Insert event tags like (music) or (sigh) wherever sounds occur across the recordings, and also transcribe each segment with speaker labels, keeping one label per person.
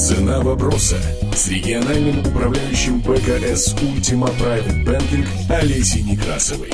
Speaker 1: Цена вопроса с региональным управляющим БКС Ультима Private Banking Олесей Некрасовой.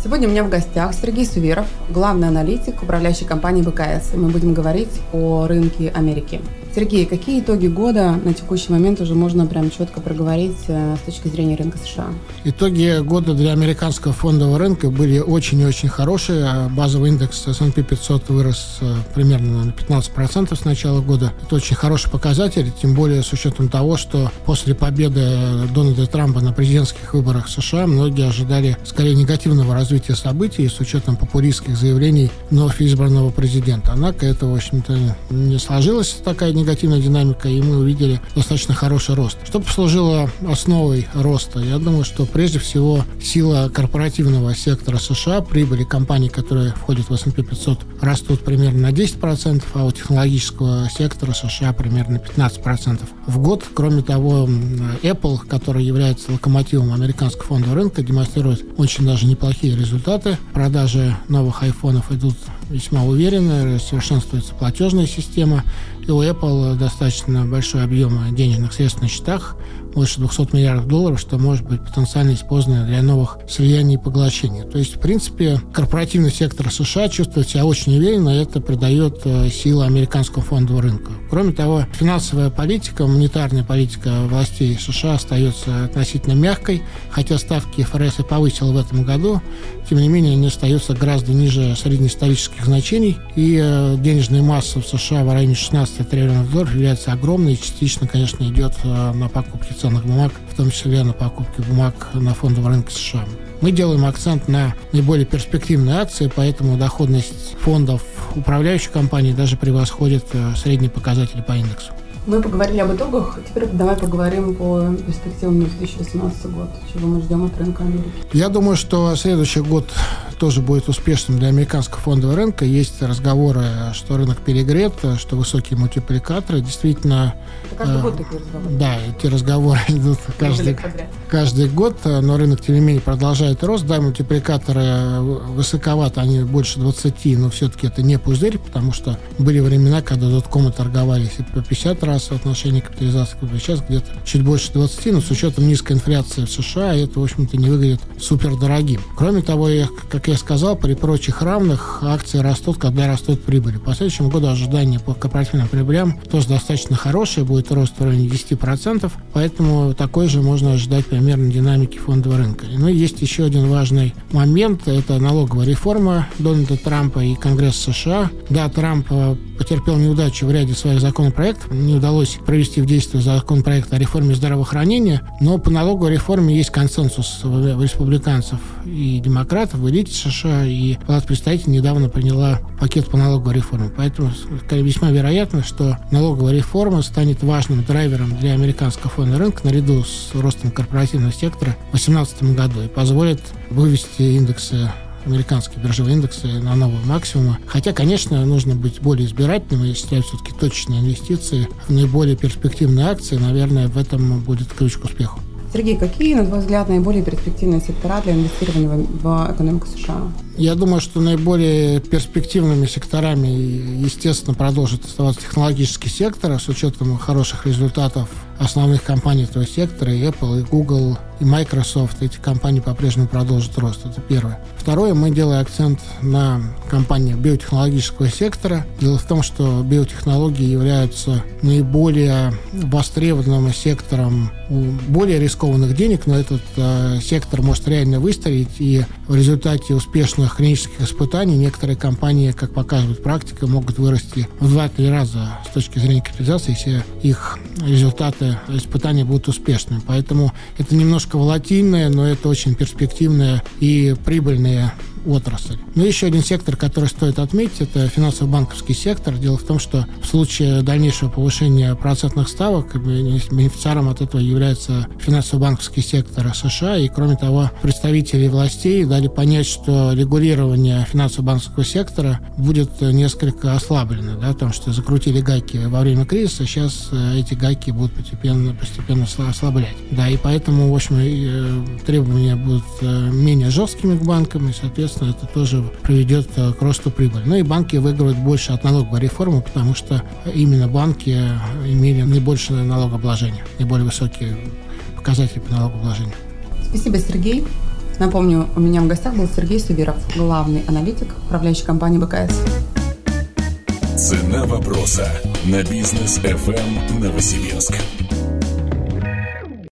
Speaker 2: Сегодня у меня в гостях Сергей Суверов, главный аналитик управляющей компании БКС. И мы будем говорить о рынке Америки. Сергей, какие итоги года на текущий момент уже можно прям четко проговорить э, с точки зрения рынка США?
Speaker 3: Итоги года для американского фондового рынка были очень и очень хорошие. Базовый индекс S&P 500 вырос э, примерно на 15% с начала года. Это очень хороший показатель, тем более с учетом того, что после победы Дональда Трампа на президентских выборах США многие ожидали скорее негативного развития событий с учетом популистских заявлений вновь избранного президента. Однако это, в общем-то, не сложилось такая негативная негативная динамика, и мы увидели достаточно хороший рост. Что послужило основой роста? Я думаю, что прежде всего сила корпоративного сектора США, прибыли компаний, которые входят в S&P 500, растут примерно на 10%, а у технологического сектора США примерно 15% в год. Кроме того, Apple, который является локомотивом американского фондового рынка, демонстрирует очень даже неплохие результаты. Продажи новых айфонов идут весьма уверенно, совершенствуется платежная система, и у Apple достаточно большой объем денежных средств на счетах, больше 200 миллиардов долларов, что может быть потенциально использовано для новых слияний и поглощений. То есть, в принципе, корпоративный сектор США чувствует себя очень уверенно, и это придает э, силы американского фондового рынка. Кроме того, финансовая политика, монетарная политика властей США остается относительно мягкой, хотя ставки ФРС и повысил в этом году, тем не менее они остаются гораздо ниже среднеисторических значений, и э, денежная масса в США в районе 16 триллионов долларов является огромной и частично, конечно, идет э, на покупки ценных бумаг, в том числе на покупки бумаг на фондовом рынке США. Мы делаем акцент на наиболее перспективные акции, поэтому доходность фондов управляющих компаний даже превосходит э, средние показатели по индексу.
Speaker 2: Мы поговорили об итогах, теперь давай поговорим по перспективам на 2018 год. Чего мы ждем от рынка Америки?
Speaker 3: Я думаю, что следующий год тоже будет успешным для американского фондового рынка. Есть разговоры, что рынок перегрет, что высокие мультипликаторы. Действительно...
Speaker 2: Каждый э, год такие разговоры.
Speaker 3: Да, эти разговоры (laughs) идут каждый, каждый год, но рынок, тем не менее, продолжает рост. Да, мультипликаторы высоковаты, они больше 20, но все-таки это не пузырь, потому что были времена, когда доткомы торговались и по 50 раз соотношение капитализации сейчас где-то чуть больше 20, но с учетом низкой инфляции в США это, в общем-то, не выглядит супер дорогим. Кроме того, я, как я сказал, при прочих равных акции растут, когда растут прибыли. По следующему году ожидания по корпоративным прибылям тоже достаточно хорошие, будет рост в районе 10%, поэтому такой же можно ожидать примерно динамики фондового рынка. Но есть еще один важный момент, это налоговая реформа Дональда Трампа и Конгресс США. Да, Трамп э, потерпел неудачу в ряде своих законопроектов, не удалось провести в действие законопроект о реформе здравоохранения, но по налоговой реформе есть консенсус республиканцев и демократов, элите США, и Палата представителей недавно приняла пакет по налоговой реформе. Поэтому весьма вероятно, что налоговая реформа станет важным драйвером для американского фонда рынка наряду с ростом корпоративного сектора в 2018 году и позволит вывести индексы американские биржевые индексы на новые максимумы. Хотя, конечно, нужно быть более избирательным и осуществлять все-таки точные инвестиции в наиболее перспективные акции. Наверное, в этом будет ключ к успеху.
Speaker 2: Сергей, какие, на твой взгляд, наиболее перспективные сектора для инвестирования в экономику США?
Speaker 3: Я думаю, что наиболее перспективными секторами, естественно, продолжит оставаться технологический сектор с учетом хороших результатов основных компаний этого сектора, и Apple, и Google, и Microsoft. Эти компании по-прежнему продолжат рост. Это первое. Второе, мы делаем акцент на компании биотехнологического сектора. Дело в том, что биотехнологии являются наиболее востребованным сектором более рискованных денег, но этот э, сектор может реально выстрелить, и в результате успешных клинических испытаний некоторые компании, как показывает практика, могут вырасти в 2-3 раза с точки зрения капитализации, если их результаты испытания будут успешными. Поэтому это немножко волатильное, но это очень перспективная и прибыльная отрасль. Но еще один сектор, который стоит отметить, это финансово-банковский сектор. Дело в том, что в случае дальнейшего повышения процентных ставок бенефициаром от этого является финансово-банковский сектор США. И, кроме того, представители властей дали понять, что регулирование финансово-банковского сектора будет несколько ослаблено, да, потому что закрутили гайки во время кризиса, сейчас э, эти гайки будут постепенно, постепенно ослаблять. Да, и поэтому, в общем, э, требования будут э, менее жесткими к банкам, и, соответственно, соответственно, это тоже приведет к росту прибыли. Ну и банки выигрывают больше от налоговой реформы, потому что именно банки имели наибольшее налогообложение, наиболее высокие показатели по налогообложению.
Speaker 2: Спасибо, Сергей. Напомню, у меня в гостях был Сергей Сувиров, главный аналитик управляющей компании БКС.
Speaker 1: Цена вопроса на бизнес FM Новосибирск.